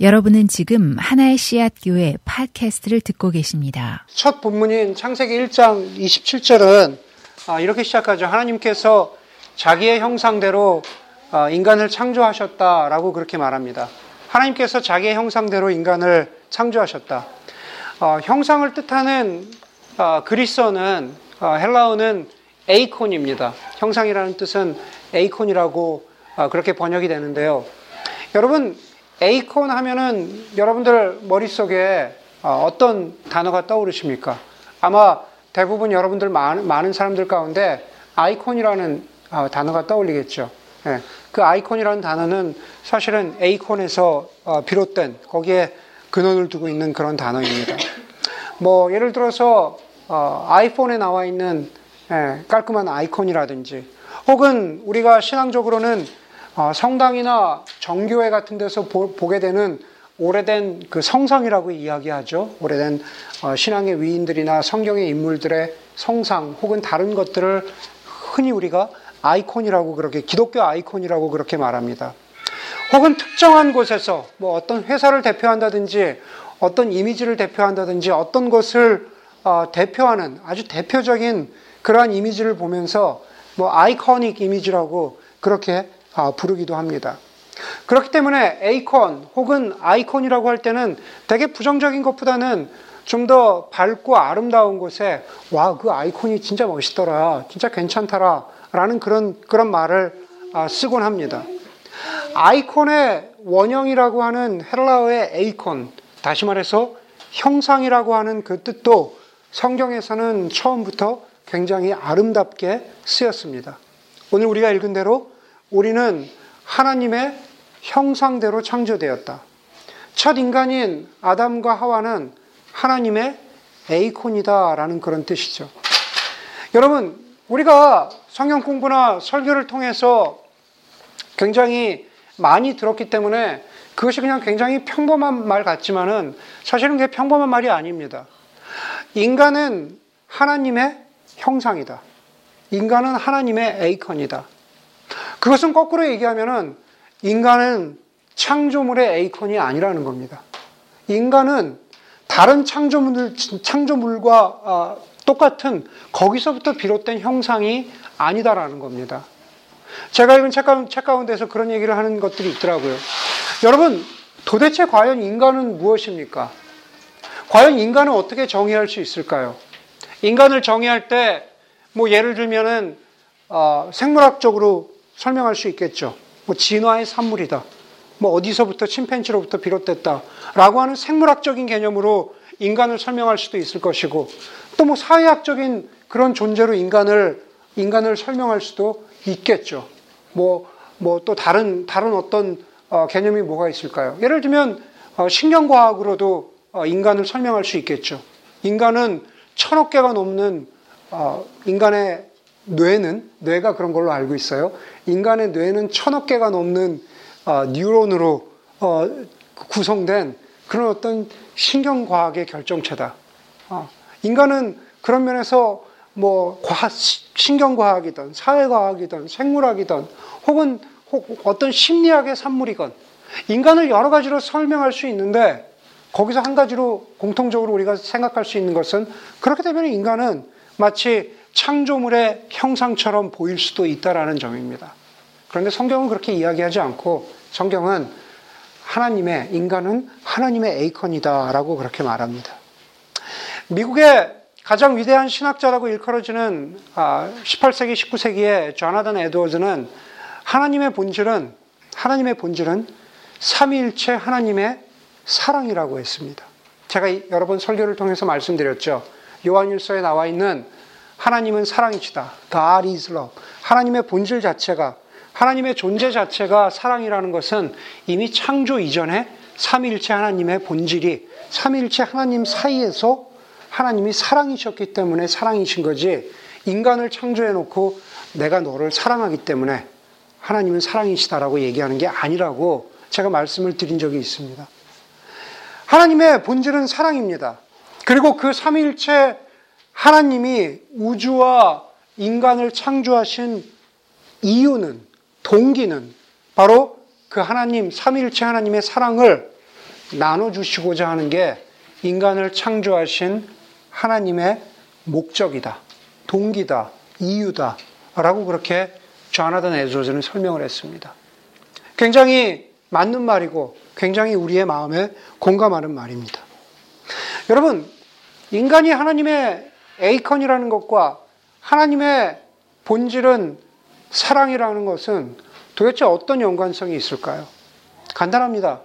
여러분은 지금 하나의 씨앗 교회 팟캐스트를 듣고 계십니다. 첫 본문인 창세기 1장 27절은 아, 이렇게 시작하죠. 하나님께서 자기의 형상대로 아, 인간을 창조하셨다라고 그렇게 말합니다. 하나님께서 자기의 형상대로 인간을 창조하셨다. 어, 형상을 뜻하는 어, 그리스어는 어, 헬라어는 에이콘입니다. 형상이라는 뜻은 에이콘이라고 그렇게 번역이 되는데요. 여러분 에이콘 하면은 여러분들 머릿속에 어, 어떤 단어가 떠오르십니까? 아마 대부분 여러분들 많은, 사람들 가운데 아이콘이라는 어, 단어가 떠올리겠죠. 예, 그 아이콘이라는 단어는 사실은 에이콘에서 어, 비롯된 거기에 근원을 두고 있는 그런 단어입니다. 뭐 예를 들어서 아이폰에 나와 있는 예, 깔끔한 아이콘이라든지 혹은 우리가 신앙적으로는 어, 성당이나 정교회 같은 데서 보, 게 되는 오래된 그 성상이라고 이야기하죠. 오래된 어, 신앙의 위인들이나 성경의 인물들의 성상 혹은 다른 것들을 흔히 우리가 아이콘이라고 그렇게 기독교 아이콘이라고 그렇게 말합니다. 혹은 특정한 곳에서 뭐 어떤 회사를 대표한다든지 어떤 이미지를 대표한다든지 어떤 것을 어, 대표하는 아주 대표적인 그러한 이미지를 보면서 뭐 아이코닉 이미지라고 그렇게 아, 부르기도 합니다. 그렇기 때문에 에이콘 혹은 아이콘이라고 할 때는 되게 부정적인 것보다는 좀 더 밝고 아름다운 곳에 와, 그 아이콘이 진짜 멋있더라. 진짜 괜찮더라. 라는 그런, 그런 말을 아, 쓰곤 합니다. 아이콘의 원형이라고 하는 헬라어의 에이콘, 다시 말해서 형상이라고 하는 그 뜻도 성경에서는 처음부터 굉장히 아름답게 쓰였습니다. 오늘 우리가 읽은 대로 우리는 하나님의 형상대로 창조되었다. 첫 인간인 아담과 하와는 하나님의 에이콘이다라는 그런 뜻이죠. 여러분, 우리가 성경 공부나 설교를 통해서 굉장히 많이 들었기 때문에 그것이 그냥 굉장히 평범한 말 같지만은 사실은 그게 평범한 말이 아닙니다. 인간은 하나님의 형상이다. 인간은 하나님의 에이컨이다. 그것은 거꾸로 얘기하면은 인간은 창조물의 에이콘이 아니라는 겁니다. 인간은 다른 창조물, 창조물과 아, 똑같은 거기서부터 비롯된 형상이 아니다라는 겁니다. 제가 읽은 책, 책 가운데서 그런 얘기를 하는 것들이 있더라고요. 여러분, 도대체 과연 인간은 무엇입니까? 과연 인간은 어떻게 정의할 수 있을까요? 인간을 정의할 때, 뭐 예를 들면은, 어, 생물학적으로 설명할 수 있겠죠. 뭐 진화의 산물이다. 뭐 어디서부터 침팬지로부터 비롯됐다. 라고 하는 생물학적인 개념으로 인간을 설명할 수도 있을 것이고 또 뭐 사회학적인 그런 존재로 인간을 인간을 설명할 수도 있겠죠. 뭐 뭐 또 다른 다른 어떤 어, 개념이 뭐가 있을까요? 예를 들면 어, 신경과학으로도 어, 인간을 설명할 수 있겠죠. 인간은 천억 개가 넘는 어, 인간의 뇌는 뇌가 그런 걸로 알고 있어요. 인간의 뇌는 천억 개가 넘는 어, 뉴런으로 어, 구성된 그런 어떤 신경 과학의 결정체다. 어, 인간은 그런 면에서 뭐 과학, 신경 과학이든 사회 과학이든 생물학이든 혹은 혹 어떤 심리학의 산물이건 인간을 여러 가지로 설명할 수 있는데 거기서 한 가지로 공통적으로 우리가 생각할 수 있는 것은 그렇게 되면 인간은 마치 창조물의 형상처럼 보일 수도 있다라는 점입니다. 그런데 성경은 그렇게 이야기하지 않고 성경은 하나님의 인간은 하나님의 에이컨이다라고 그렇게 말합니다. 미국의 가장 위대한 신학자라고 일컬어지는 18세기, 아, 19세기의 조나단 에드워즈는 하나님의 본질은 하나님의 본질은 삼위일체 하나님의 사랑이라고 했습니다. 제가 여러 번 설교를 통해서 말씀드렸죠. 요한일서에 나와 있는 하나님은 사랑이시다. God is love. 하나님의 본질 자체가 하나님의 존재 자체가 사랑이라는 것은 이미 창조 이전에 삼일체 하나님의 본질이 삼일체 하나님 사이에서 하나님이 사랑이셨기 때문에 사랑이신 거지 인간을 창조해 놓고 내가 너를 사랑하기 때문에 하나님은 사랑이시다라고 얘기하는 게 아니라고 제가 말씀을 드린 적이 있습니다. 하나님의 본질은 사랑입니다. 그리고 그 삼일체 하나님이 우주와 인간을 창조하신 이유는, 동기는 바로 그 하나님, 삼일체 하나님의 사랑을 나눠 주시고자 하는 게 인간을 창조하신 하나님의 목적이다, 동기다, 이유다. 라고 그렇게 좌나단 에조즈는 설명을 했습니다. 굉장히 맞는 말이고 굉장히 우리의 마음에 공감하는 말입니다. 여러분, 인간이 하나님의 에이컨이라는 것과 하나님의 본질은 사랑이라는 것은 도대체 어떤 연관성이 있을까요? 간단합니다.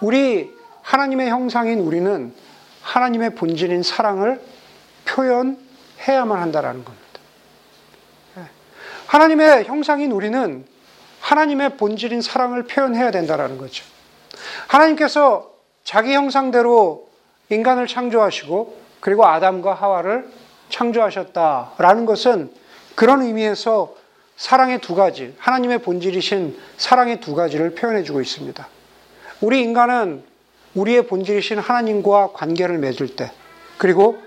우리 하나님의 형상인 우리는 하나님의 본질인 사랑을 표현해야만 한다라는 겁니다. 예. 하나님의 형상인 우리는 하나님의 본질인 사랑을 표현해야 된다라는 거죠. 하나님께서 자기 형상대로 인간을 창조하시고 그리고 아담과 하와를 창조하셨다라는 것은 그런 의미에서 사랑의 두 가지, 하나님의 본질이신 사랑의 두 가지를 표현해 주고 있습니다. 우리 인간은 우리의 본질이신 하나님과 관계를 맺을 때, 그리고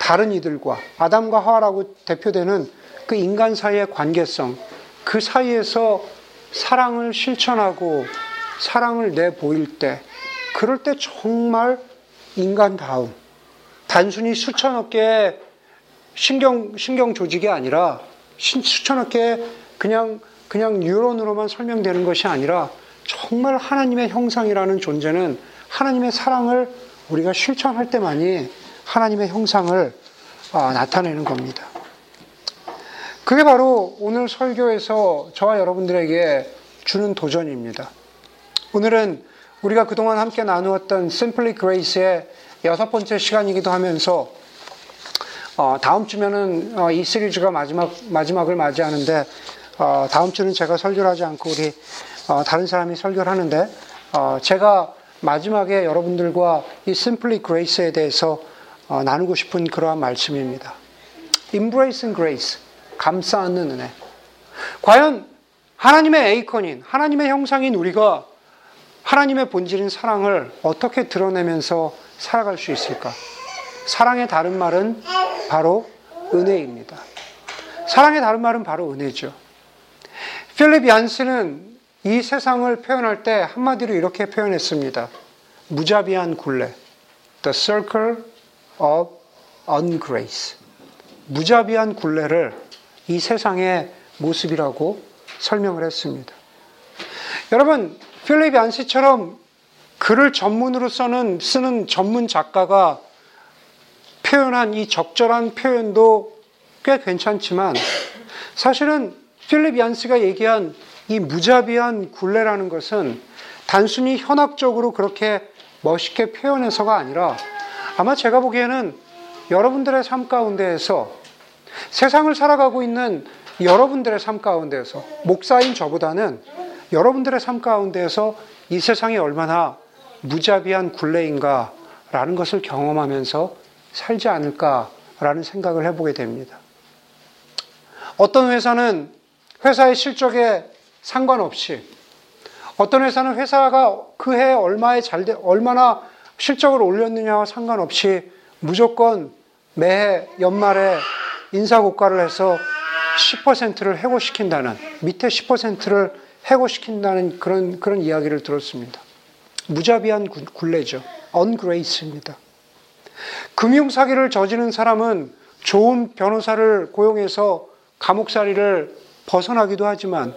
다른 이들과 아담과 하와라고 대표되는 그 인간 사이의 관계성, 그 사이에서 사랑을 실천하고 사랑을 내보일 때, 그럴 때 정말 인간다움, 단순히 수천억 개의 신경, 신경 조직이 아니라 수천억 개의 그냥, 그냥 뉴런으로만 설명되는 것이 아니라 정말 하나님의 형상이라는 존재는 하나님의 사랑을 우리가 실천할 때만이 하나님의 형상을 아, 나타내는 겁니다. 그게 바로 오늘 설교에서 저와 여러분들에게 주는 도전입니다. 오늘은 우리가 그동안 함께 나누었던 Simply Grace의 여섯 번째 시간이기도 하면서 어, 다음 주면은 어, 이 시리즈가 마지막 마지막을 맞이하는데 어, 다음 주는 제가 설교를 하지 않고 우리 어, 다른 사람이 설교를 하는데 어, 제가 마지막에 여러분들과 이 Simply Grace에 대해서 어, 나누고 싶은 그러한 말씀입니다. Embracing Grace, 감싸 안는 은혜. 과연 하나님의 에이컨인 하나님의 형상인 우리가 하나님의 본질인 사랑을 어떻게 드러내면서 살아갈 수 있을까? 사랑의 다른 말은 바로 은혜입니다. 사랑의 다른 말은 바로 은혜죠. 필립 얀스는 이 세상을 표현할 때 한마디로 이렇게 표현했습니다. 무자비한 굴레. The circle of ungrace. 무자비한 굴레를 이 세상의 모습이라고 설명을 했습니다. 여러분, 필립 얀스처럼 글을 전문으로 쓰는, 쓰는 전문 작가가 표현한 이 적절한 표현도 꽤 괜찮지만 사실은 필립 얀스가 얘기한 이 무자비한 굴레라는 것은 단순히 현학적으로 그렇게 멋있게 표현해서가 아니라 아마 제가 보기에는 여러분들의 삶 가운데에서 세상을 살아가고 있는 여러분들의 삶 가운데에서 목사인 저보다는 여러분들의 삶 가운데에서 이 세상이 얼마나 무자비한 굴레인가라는 것을 경험하면서 살지 않을까라는 생각을 해보게 됩니다. 어떤 회사는 회사의 실적에 상관없이 어떤 회사는 회사가 그해 얼마에 잘 돼, 얼마나 실적을 올렸느냐와 상관없이 무조건 매해 연말에 인사고과를 해서 10%를 해고시킨다는 밑에 10%를 해고시킨다는 그런 그런 이야기를 들었습니다. 무자비한 굴레죠. ungrace입니다. 금융 사기를 저지른 사람은 좋은 변호사를 고용해서 감옥살이를 벗어나기도 하지만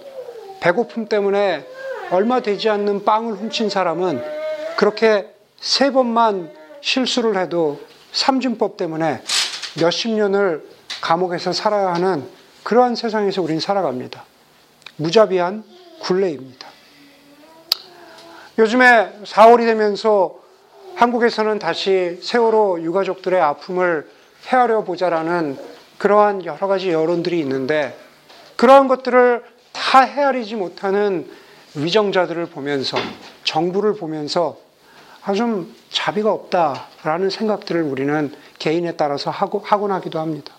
배고픔 때문에 얼마 되지 않는 빵을 훔친 사람은 그렇게 세 번만 실수를 해도 삼진법 때문에 몇십 년을 감옥에서 살아야 하는 그러한 세상에서 우린 살아갑니다. 무자비한 굴레입니다. 요즘에 4월이 되면서 한국에서는 다시 세월호 유가족들의 아픔을 헤아려 보자라는 그러한 여러 가지 여론들이 있는데 그러한 것들을 다 헤아리지 못하는 위정자들을 보면서 정부를 보면서 아주 자비가 없다라는 생각들을 우리는 개인에 따라서 하고, 하곤 하기도 합니다.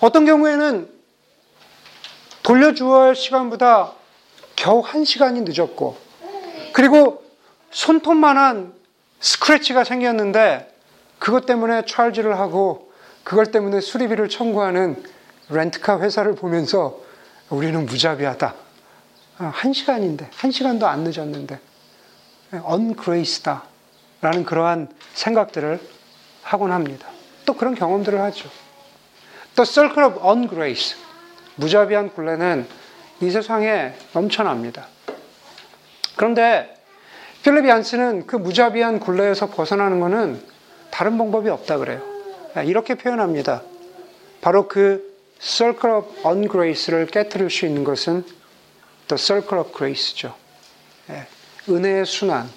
어떤 경우에는 돌려주어야 할 시간보다 겨우 한 시간이 늦었고, 그리고 손톱만한 스크래치가 생겼는데 그것 때문에 찰지를 하고 그것 때문에 수리비를 청구하는 렌트카 회사를 보면서 우리는 무자비하다. 아, 한 시간인데, 한 시간도 안 늦었는데. ungrace다. 라는 그러한 생각들을 하곤 합니다. 또 그런 경험들을 하죠. The circle of ungrace. 무자비한 굴레는 이 세상에 넘쳐납니다. 그런데 필립 얀스는 그 무자비한 굴레에서 벗어나는 것은 다른 방법이 없다 그래요. 이렇게 표현합니다. 바로 그 circle of ungrace를 깨뜨릴 수 있는 것은 the circle of grace죠. 예, 은혜의 순환,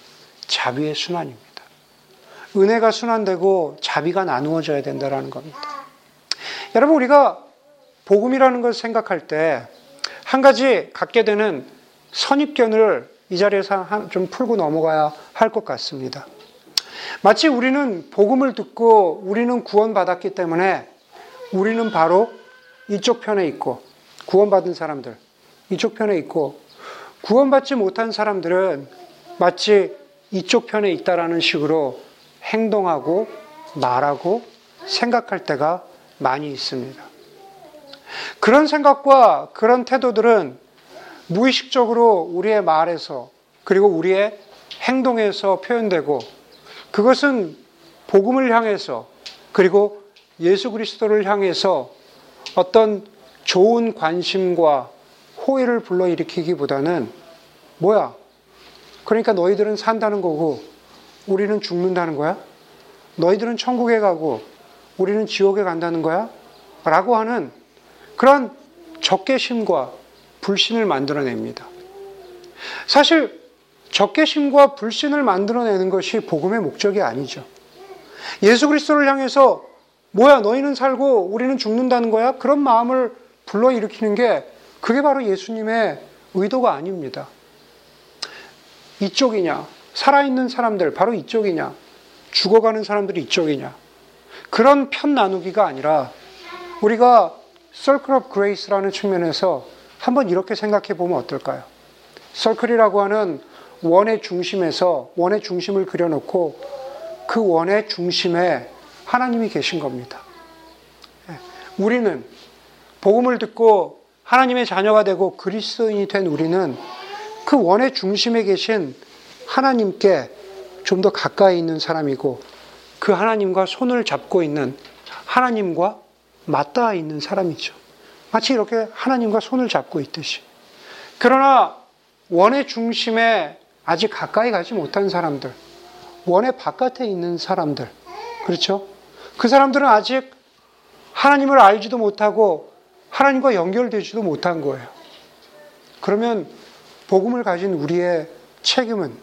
자비의 순환입니다. 은혜가 순환되고 자비가 나누어져야 된다는 겁니다. 여러분, 우리가 복음이라는 것을 생각할 때 한 가지 갖게 되는 선입견을 이 자리에서 좀 풀고 넘어가야 할 것 같습니다. 마치 우리는 복음을 듣고 우리는 구원받았기 때문에 우리는 바로 이쪽 편에 있고 구원받은 사람들 이쪽 편에 있고 구원받지 못한 사람들은 마치 이쪽 편에 있다라는 식으로 행동하고 말하고 생각할 때가 많이 있습니다. 그런 생각과 그런 태도들은 무의식적으로 우리의 말에서 그리고 우리의 행동에서 표현되고 그것은 복음을 향해서 그리고 예수 그리스도를 향해서 어떤 좋은 관심과 호의를 불러일으키기보다는 뭐야? 그러니까 너희들은 산다는 거고 우리는 죽는다는 거야? 너희들은 천국에 가고 우리는 지옥에 간다는 거야? 라고 하는 그런 적개심과 불신을 만들어냅니다. 사실 적개심과 불신을 만들어내는 것이 복음의 목적이 아니죠. 예수 그리스도를 향해서 뭐야 너희는 살고 우리는 죽는다는 거야? 그런 마음을 불러일으키는 게 그게 바로 예수님의 의도가 아닙니다. 이쪽이냐? 살아있는 사람들, 바로 이쪽이냐? 죽어가는 사람들이 이쪽이냐? 그런 편 나누기가 아니라 우리가 Circle of Grace라는 측면에서 한번 이렇게 생각해 보면 어떨까요? 서클이라고 하는 원의 중심에서 원의 중심을 그려놓고 그 원의 중심에 하나님이 계신 겁니다. 예, 우리는 복음을 듣고 하나님의 자녀가 되고 그리스도인이 된 우리는 그 원의 중심에 계신 하나님께 좀 더 가까이 있는 사람이고 그 하나님과 손을 잡고 있는 하나님과 맞닿아 있는 사람이죠. 마치 이렇게 하나님과 손을 잡고 있듯이. 그러나 원의 중심에 아직 가까이 가지 못한 사람들, 원의 바깥에 있는 사람들, 그렇죠? 그 사람들은 아직 하나님을 알지도 못하고 하나님과 연결되지도 못한 거예요. 그러면 복음을 가진 우리의 책임은,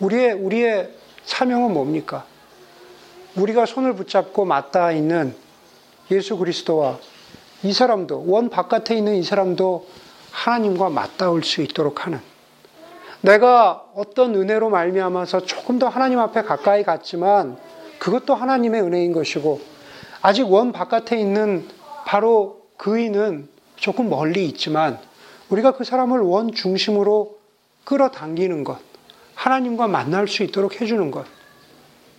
우리의, 우리의 사명은 뭡니까? 우리가 손을 붙잡고 맞닿아 있는 예수 그리스도와 이 사람도, 원 바깥에 있는 이 사람도 하나님과 맞닿을 수 있도록 하는. 내가 어떤 은혜로 말미암아서 조금 더 하나님 앞에 가까이 갔지만 그것도 하나님의 은혜인 것이고 아직 원 바깥에 있는 바로 그이는 조금 멀리 있지만 우리가 그 사람을 원 중심으로 끌어당기는 것, 하나님과 만날 수 있도록 해주는 것,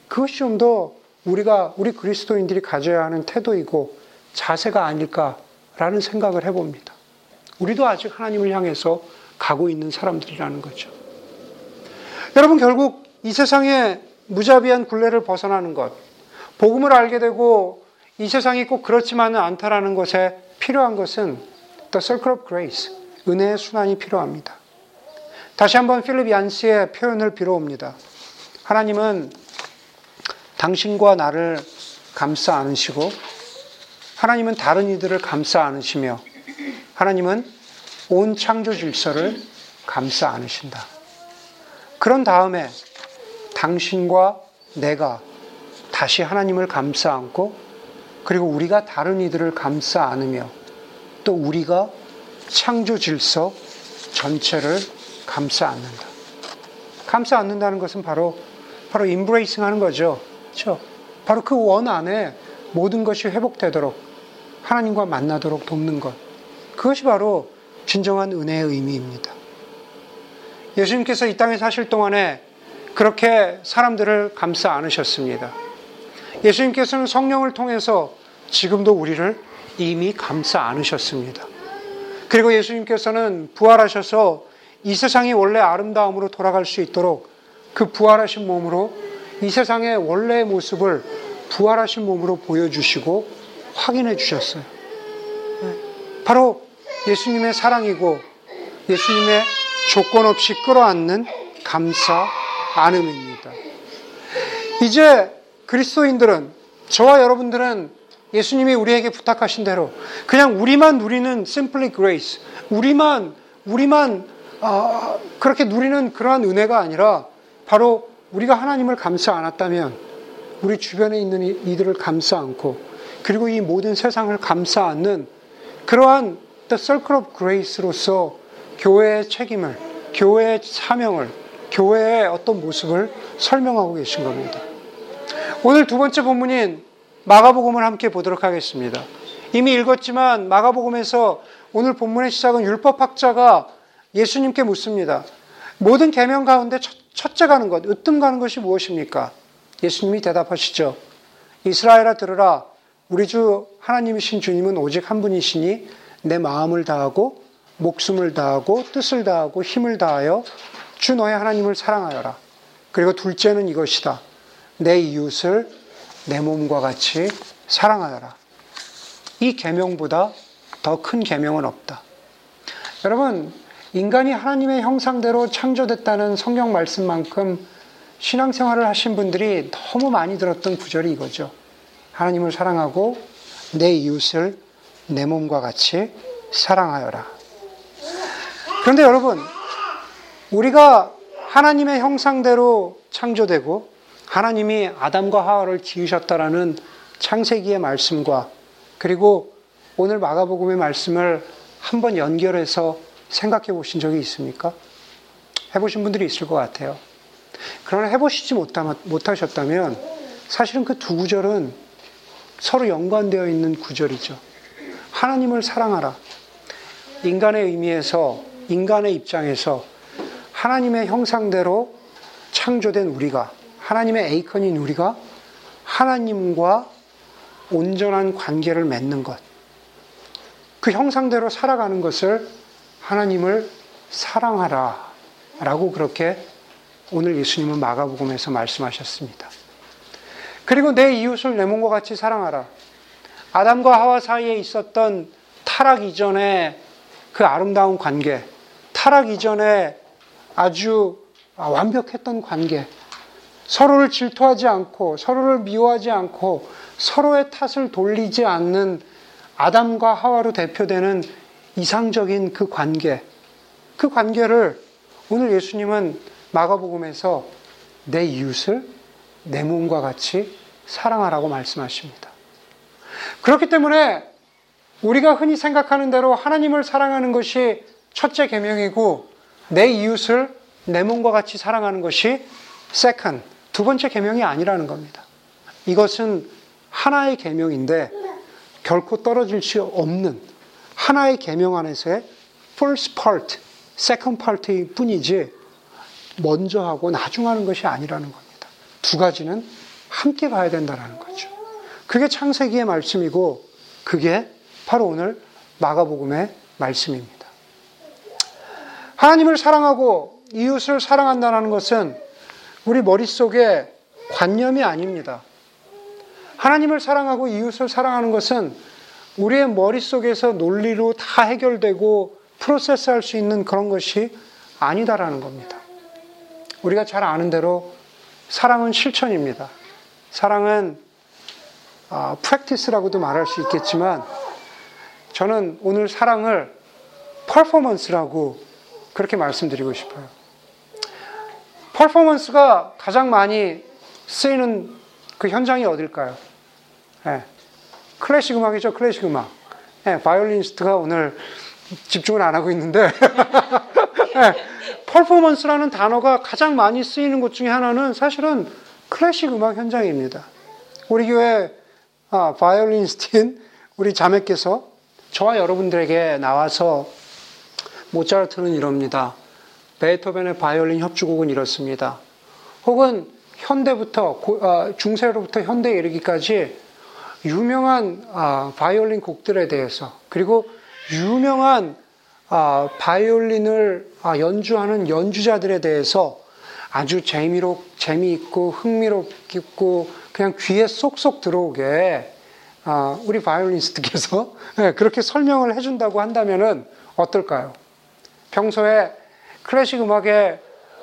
그것이 좀 더 우리가 우리 그리스도인들이 가져야 하는 태도이고 자세가 아닐까라는 생각을 해봅니다. 우리도 아직 하나님을 향해서 가고 있는 사람들이라는 거죠. 여러분, 결국 이 세상에 무자비한 굴레를 벗어나는 것, 복음을 알게 되고 이 세상이 꼭 그렇지만은 않다라는 것에 필요한 것은 The Circle of Grace, 은혜의 순환이 필요합니다. 다시 한번 필립 얀스의 표현을 빌어옵니다. 하나님은 당신과 나를 감싸 안으시고 하나님은 다른 이들을 감싸 안으시며 하나님은 온 창조 질서를 감싸 안으신다. 그런 다음에 당신과 내가 다시 하나님을 감싸 안고 그리고 우리가 다른 이들을 감싸 안으며 또 우리가 창조 질서 전체를 감싸 안는다. 감싸 안는다는 것은 바로 바로 인브레이싱 하는 거죠. 그렇죠? 바로 그 원 안에 모든 것이 회복되도록 하나님과 만나도록 돕는 것. 그것이 바로 진정한 은혜의 의미입니다. 예수님께서 이 땅에 사실 동안에 그렇게 사람들을 감싸 안으셨습니다. 예수님께서는 성령을 통해서 지금도 우리를 이미 감싸 안으셨습니다. 그리고 예수님께서는 부활하셔서 이 세상이 원래 아름다움으로 돌아갈 수 있도록 그 부활하신 몸으로 이 세상의 원래의 모습을 부활하신 몸으로 보여주시고 확인해 주셨어요. 네. 바로 예수님의 사랑이고 예수님의 조건 없이 끌어안는 감사 안음입니다. 이제 그리스도인들은 저와 여러분들은 예수님이 우리에게 부탁하신 대로 그냥 우리만 누리는 simply grace, 우리만 우리만 아, 그렇게 누리는 그러한 은혜가 아니라 바로 우리가 하나님을 감싸 안았다면 우리 주변에 있는 이들을 감싸 안고 그리고 이 모든 세상을 감싸 안는 그러한 The Circle of Grace로서 교회의 책임을, 교회의 사명을, 교회의 어떤 모습을 설명하고 계신 겁니다. 오늘 두 번째 본문인 마가복음을 함께 보도록 하겠습니다. 이미 읽었지만 마가복음에서 오늘 본문의 시작은 율법학자가 예수님께 묻습니다. 모든 계명 가운데 첫, 째 가는 것, 으뜸 가는 것이 무엇입니까? 예수님이 대답하시죠. 이스라엘아 들으라. 우리 주 하나님이신 주님은 오직 한 분이시니 내 마음을 다하고 목숨을 다하고 뜻을 다하고 힘을 다하여 주 너의 하나님을 사랑하여라. 그리고 둘째는 이것이다. 내 이웃을 내 몸과 같이 사랑하여라. 이 계명보다 더 큰 계명은 없다. 여러분, 인간이 하나님의 형상대로 창조됐다는 성경 말씀만큼 신앙생활을 하신 분들이 너무 많이 들었던 구절이 이거죠. 하나님을 사랑하고 내 이웃을 내 몸과 같이 사랑하여라. 그런데 여러분, 우리가 하나님의 형상대로 창조되고 하나님이 아담과 하와를 지으셨다라는 창세기의 말씀과 그리고 오늘 마가복음의 말씀을 한번 연결해서 생각해 보신 적이 있습니까? 해보신 분들이 있을 것 같아요. 그러나 해보시지 못하셨다면 사실은 그 두 구절은 서로 연관되어 있는 구절이죠. 하나님을 사랑하라. 인간의 의미에서, 인간의 입장에서 하나님의 형상대로 창조된 우리가, 하나님의 에이컨인 우리가 하나님과 온전한 관계를 맺는 것. 그 형상대로 살아가는 것을 하나님을 사랑하라. 라고 그렇게 오늘 예수님은 마가복음에서 말씀하셨습니다. 그리고 내 이웃을 내 몸과 같이 사랑하라. 아담과 하와 사이에 있었던 타락 이전의 그 아름다운 관계, 타락 이전에 아주 완벽했던 관계, 서로를 질투하지 않고 서로를 미워하지 않고 서로의 탓을 돌리지 않는 아담과 하와로 대표되는 이상적인 그 관계, 그 관계를 오늘 예수님은 마가복음에서 내 이웃을 내 몸과 같이 사랑하라고 말씀하십니다. 그렇기 때문에 우리가 흔히 생각하는 대로 하나님을 사랑하는 것이 첫째 계명이고 내 이웃을 내 몸과 같이 사랑하는 것이 second 두 번째 계명이 아니라는 겁니다. 이것은 하나의 계명인데 결코 떨어질 수 없는 하나의 계명 안에서의 first part, second part일 뿐이지 먼저 하고 나중 하는 것이 아니라는 겁니다. 두 가지는 함께 가야 된다는 거죠. 그게 창세기의 말씀이고 그게 바로 오늘 마가복음의 말씀입니다. 하나님을 사랑하고 이웃을 사랑한다는 것은 우리 머릿속에 관념이 아닙니다. 하나님을 사랑하고 이웃을 사랑하는 것은 우리의 머릿속에서 논리로 다 해결되고 프로세스 할 수 있는 그런 것이 아니다라는 겁니다. 우리가 잘 아는 대로 사랑은 실천입니다. 사랑은 아, 프랙티스라고도 말할 수 있겠지만 저는 오늘 사랑을 퍼포먼스라고 그렇게 말씀드리고 싶어요. 퍼포먼스가 가장 많이 쓰이는 그 현장이 어딜까요? 네. 클래식 음악이죠, 클래식 음악. 네, 바이올리니스트가 오늘 집중을 안 하고 있는데, 네, 퍼포먼스라는 단어가 가장 많이 쓰이는 것 중에 하나는 사실은 클래식 음악 현장입니다. 우리 교회 아, 바이올리니스트인 우리 자매께서 저와 여러분들에게 나와서 모차르트는 이럽니다. 베토벤의 바이올린 협주곡은 이렇습니다. 혹은 현대부터 아, 중세로부터 현대에 이르기까지 유명한 아, 바이올린 곡들에 대해서 그리고 유명한 아, 바이올린을 연주하는 연주자들에 대해서 아주 재미로, 재미있고 흥미롭고 그냥 귀에 쏙쏙 들어오게 아, 우리 바이올리니스트께서 네, 그렇게 설명을 해준다고 한다면은 어떨까요? 평소에 클래식 음악에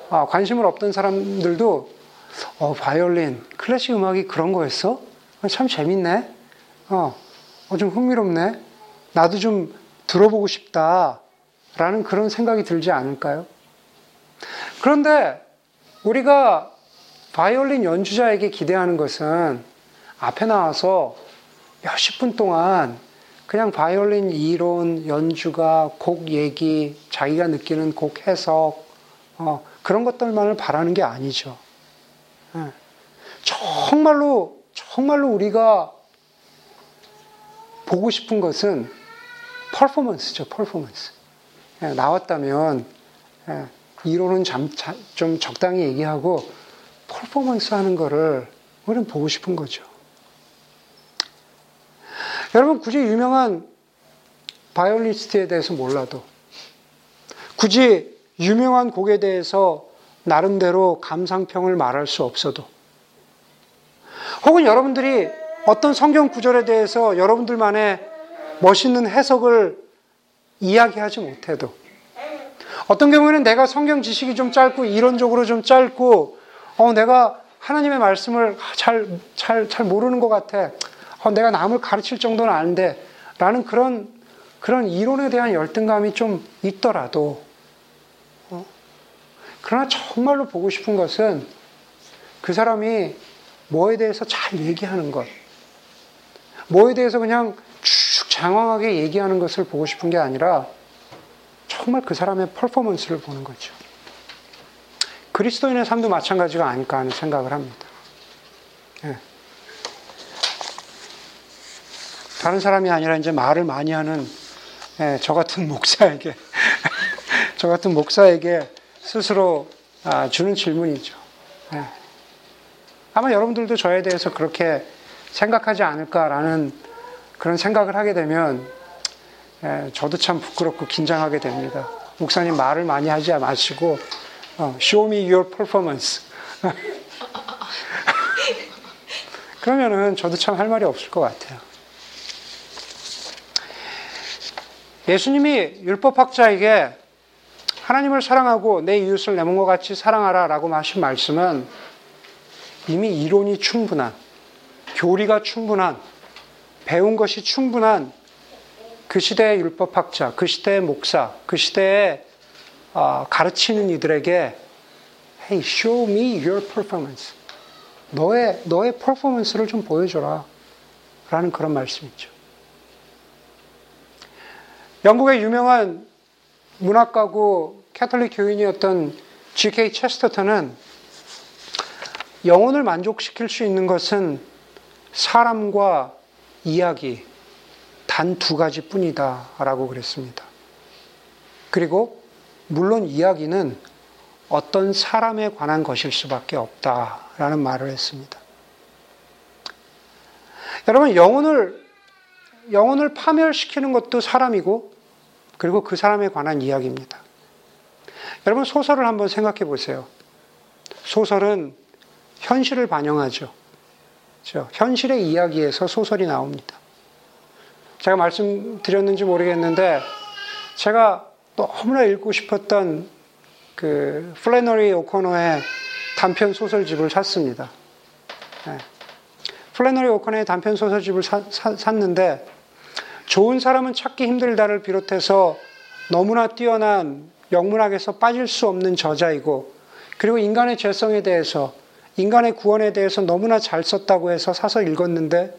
아, 관심을 없던 사람들도 어, 바이올린, 클래식 음악이 그런 거였어? 참 재밌네. 어, 어, 좀 흥미롭네. 나도 좀 들어보고 싶다. 라는 그런 생각이 들지 않을까요? 그런데 우리가 바이올린 연주자에게 기대하는 것은 앞에 나와서 몇십 분 동안 그냥 바이올린 이론, 연주가, 곡 얘기, 자기가 느끼는 곡 해석, 어, 그런 것들만을 바라는 게 아니죠. 예. 정말로, 정말로 우리가 보고 싶은 것은 퍼포먼스죠, 퍼포먼스. 예, 나왔다면, 예, 이론은 좀, 좀 적당히 얘기하고, 퍼포먼스 하는 거를 우리는 보고 싶은 거죠. 여러분, 굳이 유명한 바이올리스트에 대해서 몰라도, 굳이 유명한 곡에 대해서 나름대로 감상평을 말할 수 없어도, 혹은 여러분들이 어떤 성경 구절에 대해서 여러분들만의 멋있는 해석을 이야기하지 못해도, 어떤 경우에는 내가 성경 지식이 좀 짧고 이론적으로 좀 짧고, 어, 내가 하나님의 말씀을 잘, 잘, 잘 모르는 것 같아. 어, 내가 남을 가르칠 정도는 아닌데, 라는 그런, 그런 이론에 대한 열등감이 좀 있더라도, 어? 그러나 정말로 보고 싶은 것은 그 사람이 뭐에 대해서 잘 얘기하는 것, 뭐에 대해서 그냥 쭉 장황하게 얘기하는 것을 보고 싶은 게 아니라 정말 그 사람의 퍼포먼스를 보는 거죠. 그리스도인의 삶도 마찬가지가 아닐까 하는 생각을 합니다. 예. 다른 사람이 아니라 이제 말을 많이 하는 예, 저 같은 목사에게 저 같은 목사에게 스스로 아, 주는 질문이죠. 예. 아마 여러분들도 저에 대해서 그렇게 생각하지 않을까라는 그런 생각을 하게 되면 예, 저도 참 부끄럽고 긴장하게 됩니다. 목사님 말을 많이 하지 마시고 어, show me your performance. 그러면은 저도 참 할 말이 없을 것 같아요. 예수님이 율법학자에게 하나님을 사랑하고 내 이웃을 내 몸과 같이 사랑하라 라고 하신 말씀은 이미 이론이 충분한, 교리가 충분한, 배운 것이 충분한 그 시대의 율법학자, 그 시대의 목사, 그 시대의 어, 가르치는 이들에게 Hey, show me your performance. 너의 너의 퍼포먼스를 좀 보여줘라. 라는 그런 말씀이죠. 영국의 유명한 문학가고 캐톨릭 교인이었던 G.K. 체스터턴은 영혼을 만족시킬 수 있는 것은 사람과 이야기 단 두 가지 뿐이다 라고 그랬습니다. 그리고 물론 이야기는 어떤 사람에 관한 것일 수밖에 없다 라는 말을 했습니다. 여러분, 영혼을, 영혼을 파멸시키는 것도 사람이고, 그리고 그 사람에 관한 이야기입니다. 여러분, 소설을 한번 생각해 보세요. 소설은 현실을 반영하죠. 그렇죠? 현실의 이야기에서 소설이 나옵니다. 제가 말씀드렸는지 모르겠는데, 제가 너무나 읽고 싶었던 그 플래너리 오코너의 단편 소설집을 샀습니다. 네. 플래너리 오코너의 단편 소설집을 사, 사, 샀는데 좋은 사람은 찾기 힘들다를 비롯해서 너무나 뛰어난 영문학에서 빠질 수 없는 저자이고 그리고 인간의 죄성에 대해서 인간의 구원에 대해서 너무나 잘 썼다고 해서 사서 읽었는데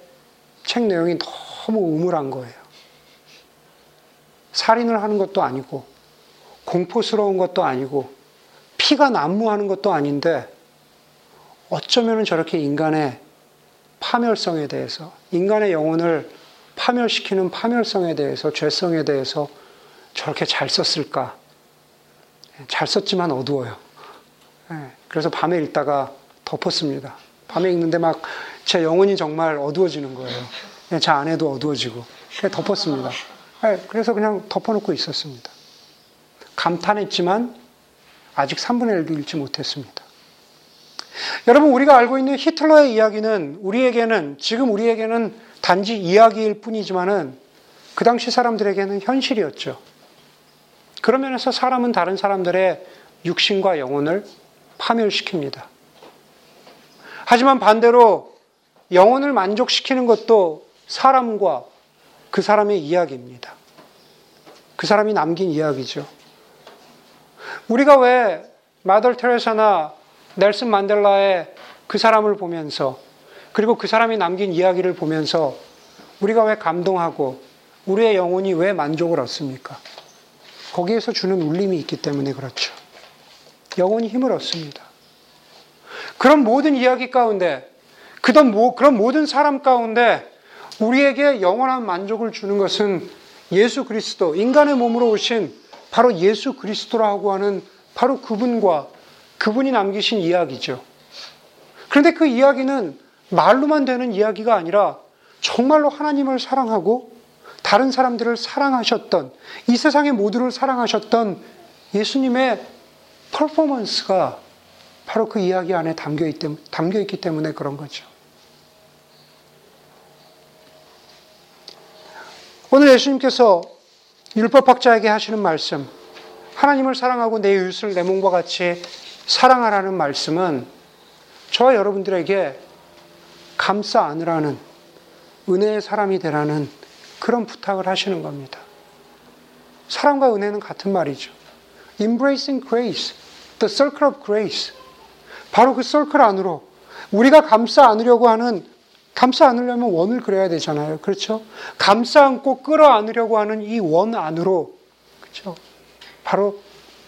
책 내용이 너무 우물한 거예요. 살인을 하는 것도 아니고 공포스러운 것도 아니고 피가 난무하는 것도 아닌데 어쩌면 저렇게 인간의 파멸성에 대해서 인간의 영혼을 파멸시키는 파멸성에 대해서 죄성에 대해서 저렇게 잘 썼을까? 잘 썼지만 어두워요. 예, 그래서 밤에 읽다가 덮었습니다. 밤에 읽는데 막 제 영혼이 정말 어두워지는 거예요. 예, 제 안에도 어두워지고. 덮었습니다. 예, 그래서 그냥 덮어놓고 있었습니다. 감탄했지만 아직 3분의 1도 읽지 못했습니다. 여러분, 우리가 알고 있는 히틀러의 이야기는 우리에게는, 지금 우리에게는 단지 이야기일 뿐이지만은 그 당시 사람들에게는 현실이었죠. 그런 면에서 사람은 다른 사람들의 육신과 영혼을 파멸시킵니다. 하지만 반대로 영혼을 만족시키는 것도 사람과 그 사람의 이야기입니다. 그 사람이 남긴 이야기죠. 우리가 왜 마더 테레사나 넬슨 만델라의 그 사람을 보면서 그리고 그 사람이 남긴 이야기를 보면서 우리가 왜 감동하고 우리의 영혼이 왜 만족을 얻습니까? 거기에서 주는 울림이 있기 때문에 그렇죠. 영혼이 힘을 얻습니다. 그런 모든 이야기 가운데, 그런 모든 사람 가운데 우리에게 영원한 만족을 주는 것은 예수 그리스도, 인간의 몸으로 오신 바로 예수 그리스도라고 하는 바로 그분과 그분이 남기신 이야기죠. 그런데 그 이야기는 말로만 되는 이야기가 아니라 정말로 하나님을 사랑하고 다른 사람들을 사랑하셨던 이 세상의 모두를 사랑하셨던 예수님의 퍼포먼스가 바로 그 이야기 안에 담겨, 있기 때문에 그런 거죠. 오늘 예수님께서 율법학자에게 하시는 말씀, 하나님을 사랑하고 내 이웃을 내 몸과 같이 사랑하라는 말씀은 저와 여러분들에게 감싸 안으라는 은혜의 사람이 되라는 그런 부탁을 하시는 겁니다. 사랑과 은혜는 같은 말이죠. Embracing grace, the circle of grace. 바로 그 서클 안으로 우리가 감싸 안으려고 하는 감싸 안으려면 원을 그려야 되잖아요. 그렇죠? 감싸 안고 끌어 안으려고 하는 이 원 안으로, 그렇죠? 바로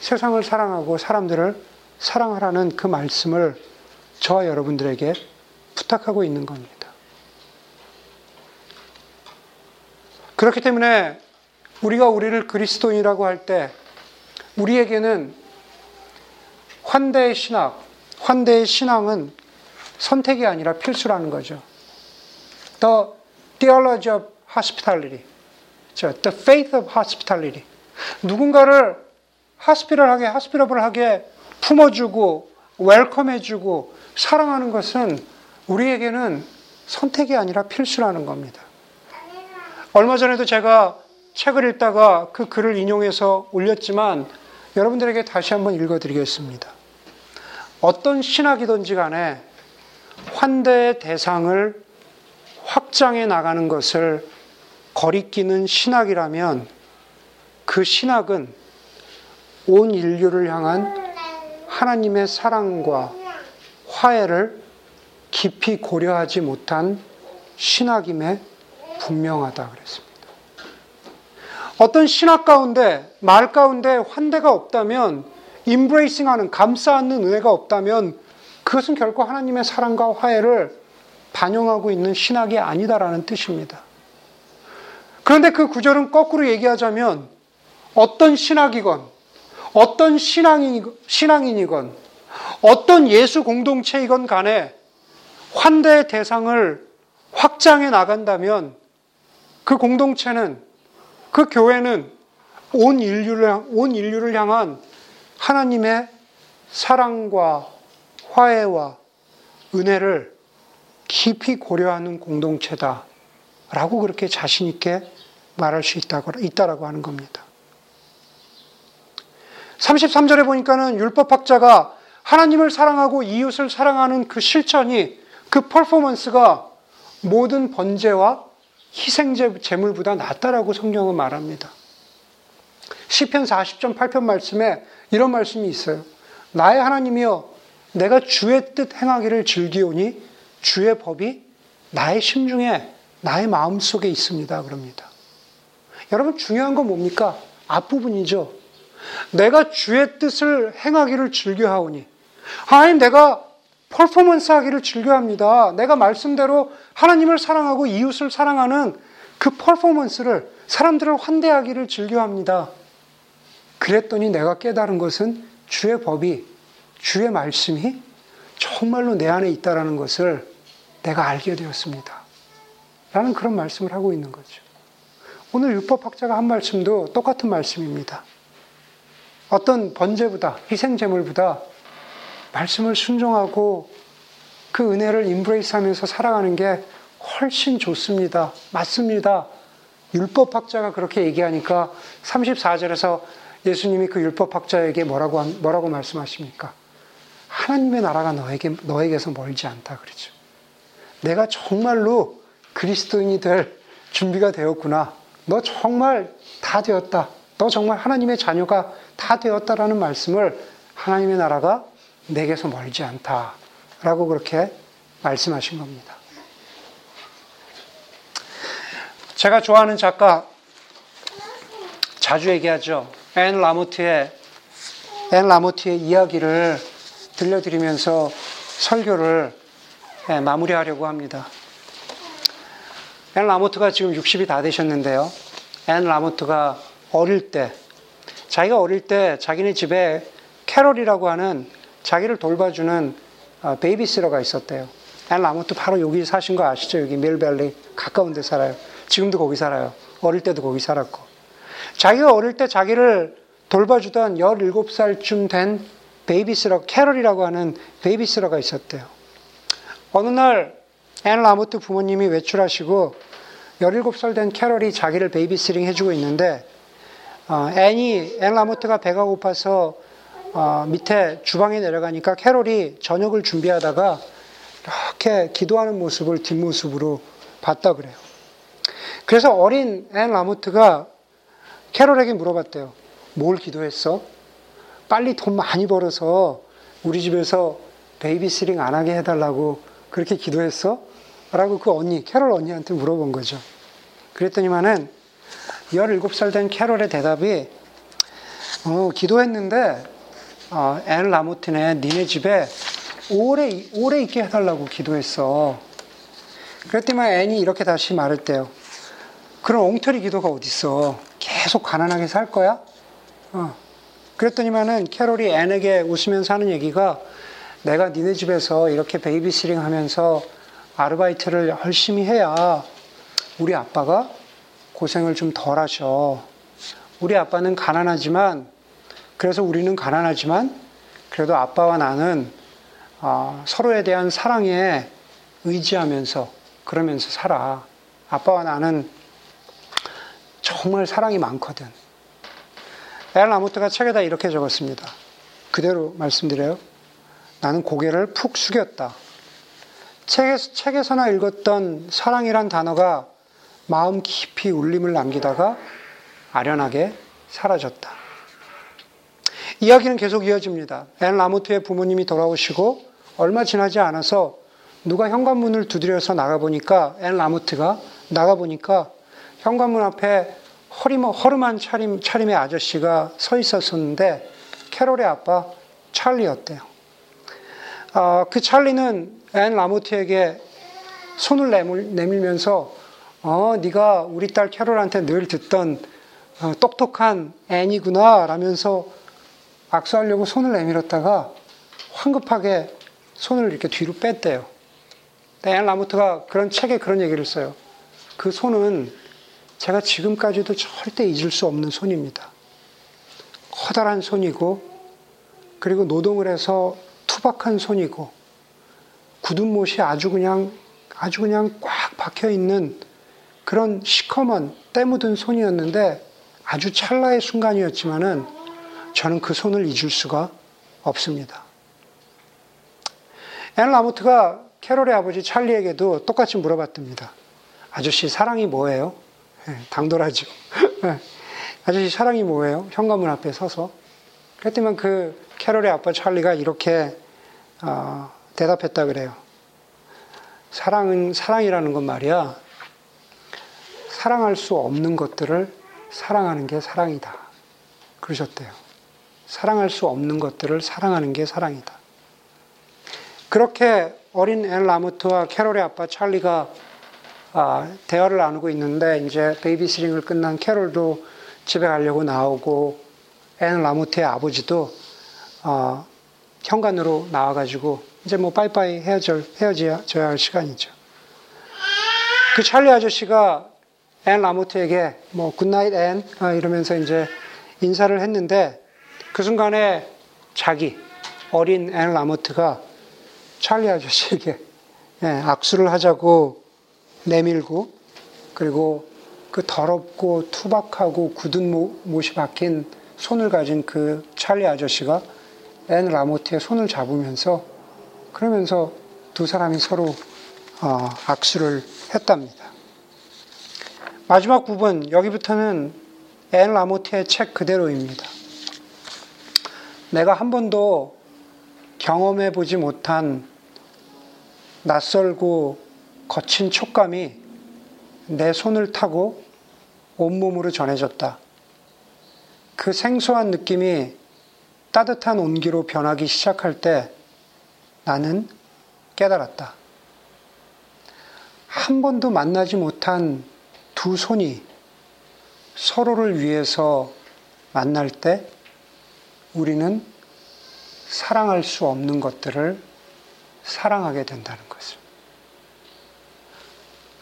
세상을 사랑하고 사람들을 사랑하라는 그 말씀을 저와 여러분들에게 부탁하고 있는 겁니다. 그렇기 때문에 우리가 우리를 그리스도인이라고 할 때 우리에게는 환대의 신학, 환대의 신앙은 선택이 아니라 필수라는 거죠. The theology of hospitality. The faith of hospitality. 누군가를 하스피럴하게, 하스피러블하게 품어주고, 웰컴해주고, 사랑하는 것은 우리에게는 선택이 아니라 필수라는 겁니다. 얼마 전에도 제가 책을 읽다가 그 글을 인용해서 올렸지만 여러분들에게 다시 한번 읽어드리겠습니다. 어떤 신학이든지 간에 환대의 대상을 확장해 나가는 것을 거리끼는 신학이라면 그 신학은 온 인류를 향한 하나님의 사랑과 화해를 깊이 고려하지 못한 신학임에 분명하다 그랬습니다. 어떤 신학 가운데, 말 가운데 환대가 없다면, 인브레이싱 하는, 감싸 안는 은혜가 없다면, 그것은 결코 하나님의 사랑과 화해를 반영하고 있는 신학이 아니다라는 뜻입니다. 그런데 그 구절은 거꾸로 얘기하자면 어떤 신학이건 어떤 신앙인이건 어떤 예수 공동체이건 간에 환대의 대상을 확장해 나간다면 그 공동체는 그 교회는 온 인류를 온 인류를 향한 하나님의 사랑과 화해와 은혜를 깊이 고려하는 공동체다. 라고 그렇게 자신있게 말할 수 있다고, 있다라고 하는 겁니다. 33절에 보니까는 율법학자가 하나님을 사랑하고 이웃을 사랑하는 그 실천이 그 퍼포먼스가 모든 번제와 희생 제물보다 낫다라고 성경은 말합니다. 시편 40점 8편 말씀에 이런 말씀이 있어요. 나의 하나님이여 내가 주의 뜻 행하기를 즐기오니 주의 법이 나의 심중에 나의 마음 속에 있습니다. 그럽니다. 여러분 중요한 건 뭡니까? 앞부분이죠. 내가 주의 뜻을 행하기를 즐겨하오니 하나님 내가 퍼포먼스 하기를 즐겨합니다. 내가 말씀대로 하나님을 사랑하고 이웃을 사랑하는 그 퍼포먼스를 사람들을 환대하기를 즐겨합니다. 그랬더니 내가 깨달은 것은 주의 법이 주의 말씀이 정말로 내 안에 있다라는 것을 내가 알게 되었습니다. 라는 그런 말씀을 하고 있는 거죠. 오늘 율법학자가 한 말씀도 똑같은 말씀입니다. 어떤 번제보다, 희생제물보다 말씀을 순종하고 그 은혜를 인브레이스 하면서 살아가는 게 훨씬 좋습니다. 맞습니다. 율법학자가 그렇게 얘기하니까 34절에서 예수님이 그 율법학자에게 뭐라고, 뭐라고 말씀하십니까? 하나님의 나라가 너에게, 너에게서 멀지 않다. 그러죠. 내가 정말로 그리스도인이 될 준비가 되었구나. 너 정말 다 되었다. 너 정말 하나님의 자녀가 다 되었다라는 말씀을 하나님의 나라가 내게서 멀지 않다. 라고 그렇게 말씀하신 겁니다. 제가 좋아하는 작가 자주 얘기하죠. 앤 라모트의 앤 라모트의 이야기를 들려드리면서 설교를 예, 마무리하려고 합니다. 앤 라모트가 지금 60이 다 되셨는데요. 앤 라모트가 어릴 때, 자기가 어릴 때 자기네 집에 캐롤이라고 하는 자기를 돌봐주는 어, 베이비시터가 있었대요. 앤 라모트 바로 여기 사신 거 아시죠? 여기 Mill Valley 가까운 데 살아요. 지금도 거기 살아요. 어릴 때도 거기 살았고. 자기가 어릴 때 자기를 돌봐주던 17살쯤 된 베이비시터, 캐럴이라고 하는 베이비시터가 있었대요. 어느 날, 앤 라모트 부모님이 외출하시고, 17살 된 캐럴이 자기를 babysitting 해주고 있는데, 어, 앤이, 앤 라모트가 배가 고파서 어, 밑에 주방에 내려가니까 캐롤이 저녁을 준비하다가 이렇게 기도하는 모습을 뒷모습으로 봤다 그래요. 그래서 어린 앤 라모트가 캐롤에게 물어봤대요. 뭘 기도했어? 빨리 돈 많이 벌어서 우리 집에서 babysitting 안 하게 해달라고 그렇게 기도했어? 라고 그 언니, 캐롤 언니한테 물어본 거죠. 그랬더니만은 17살 된 캐롤의 대답이 어, 기도했는데 어, 앤 라모틴의 니네 집에 오래, 오래 있게 해달라고 기도했어. 그랬더니만 앤이 이렇게 다시 말했대요. 그런 엉터리 기도가 어딨어. 계속 가난하게 살 거야? 어. 그랬더니만은 캐롤이 앤에게 웃으면서 하는 얘기가 내가 니네 집에서 이렇게 babysitting 하면서 아르바이트를 열심히 해야 우리 아빠가 고생을 좀 덜 하셔. 우리 아빠는 가난하지만 그래서 우리는 가난하지만 그래도 아빠와 나는 어, 서로에 대한 사랑에 의지하면서 그러면서 살아. 아빠와 나는 정말 사랑이 많거든. 엘 라모트가 책에다 이렇게 적었습니다. 그대로 말씀드려요. 나는 고개를 푹 숙였다. 책에서, 책에서나 읽었던 사랑이란 단어가 마음 깊이 울림을 남기다가 아련하게 사라졌다. 이야기는 계속 이어집니다. 앤 라모트의 부모님이 돌아오시고 얼마 지나지 않아서 누가 현관문을 두드려서 나가보니까 앤 라모트가 나가보니까 현관문 앞에 허리머, 허름한 차림, 차림의 아저씨가 서 있었었는데 캐롤의 아빠 찰리였대요. 어, 그 찰리는 앤 라모트에게 손을 내밀, 내밀면서 어, 네가 우리 딸 캐롤한테 늘 듣던 어, 똑똑한 앤이구나 라면서 악수하려고 손을 내밀었다가 황급하게 손을 이렇게 뒤로 뺐대요. 앤 라모트가 그런 책에 그런 얘기를 써요. 그 손은 제가 지금까지도 절대 잊을 수 없는 손입니다. 커다란 손이고, 그리고 노동을 해서 투박한 손이고, 굳은 못이 아주 그냥, 아주 그냥 꽉 박혀 있는 그런 시커먼 때 묻은 손이었는데 아주 찰나의 순간이었지만은 저는 그 손을 잊을 수가 없습니다. 앤 라모트가 캐롤의 아버지 찰리에게도 똑같이 물어봤답니다. 아저씨 사랑이 뭐예요? 네, 당돌하죠. 네. 아저씨 사랑이 뭐예요? 현관문 앞에 서서. 그랬더니 그 캐롤의 아빠 찰리가 이렇게 어, 대답했다 그래요. 사랑은 사랑이라는 건 말이야. 사랑할 수 없는 것들을 사랑하는 게 사랑이다. 그러셨대요. 사랑할 수 없는 것들을 사랑하는 게 사랑이다. 그렇게 어린 엘 라무트와 캐롤의 아빠 찰리가 아, 대화를 나누고 있는데 이제 babysitting을 끝난 캐롤도 집에 가려고 나오고 앤 라모트의 아버지도 어, 현관으로 나와가지고 이제 뭐 빠이빠이 헤어져, 헤어져야 할 시간이죠. 그 찰리 아저씨가 앤 라모트에게 뭐 good night 앤 이러면서 이제 인사를 했는데 그 순간에 자기 어린 앤 라모트가 찰리 아저씨에게 예, 악수를 하자고 내밀고 그리고 그 더럽고 투박하고 굳은 못이 박힌 손을 가진 그 찰리 아저씨가 앤 라모트의 손을 잡으면서 그러면서 두 사람이 서로 어, 악수를 했답니다. 마지막 부분 여기부터는 앤 라모트의 책 그대로입니다. 내가 한 번도 경험해 보지 못한 낯설고 거친 촉감이 내 손을 타고 온몸으로 전해졌다. 그 생소한 느낌이 따뜻한 온기로 변하기 시작할 때 나는 깨달았다. 한 번도 만나지 못한 두 손이 서로를 위해서 만날 때 우리는 사랑할 수 없는 것들을 사랑하게 된다는 것을.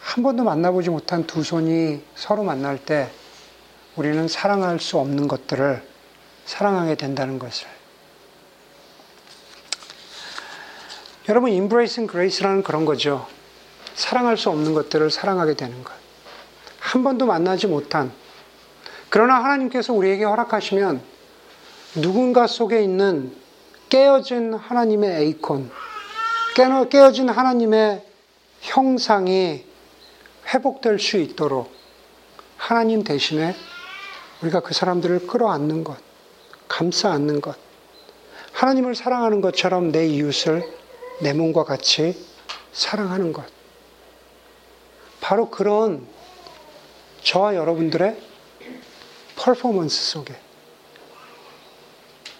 한 번도 만나보지 못한 두 손이 서로 만날 때 우리는 사랑할 수 없는 것들을 사랑하게 된다는 것을. 여러분, 인브레이싱 그레이스라는 그런 거죠. 사랑할 수 없는 것들을 사랑하게 되는 것. 한 번도 만나지 못한. 그러나 하나님께서 우리에게 허락하시면 누군가 속에 있는 깨어진 하나님의 에이콘, 깨어진 하나님의 형상이 회복될 수 있도록 하나님 대신에 우리가 그 사람들을 끌어안는 것, 감싸 안는 것, 하나님을 사랑하는 것처럼 내 이웃을 내 몸과 같이 사랑하는 것. 바로 그런 저와 여러분들의 퍼포먼스 속에,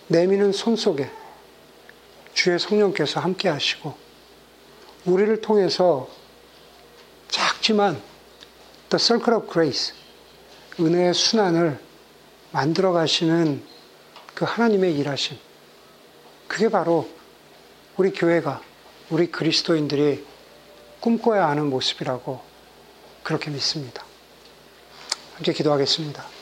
내미는 손 속에 주의 성령께서 함께 하시고, 우리를 통해서 작지만 The Circle of Grace, 은혜의 순환을 만들어 가시는 그 하나님의 일하심. 그게 바로 우리 교회가, 우리 그리스도인들이 꿈꿔야 하는 모습이라고 그렇게 믿습니다. 함께 기도하겠습니다.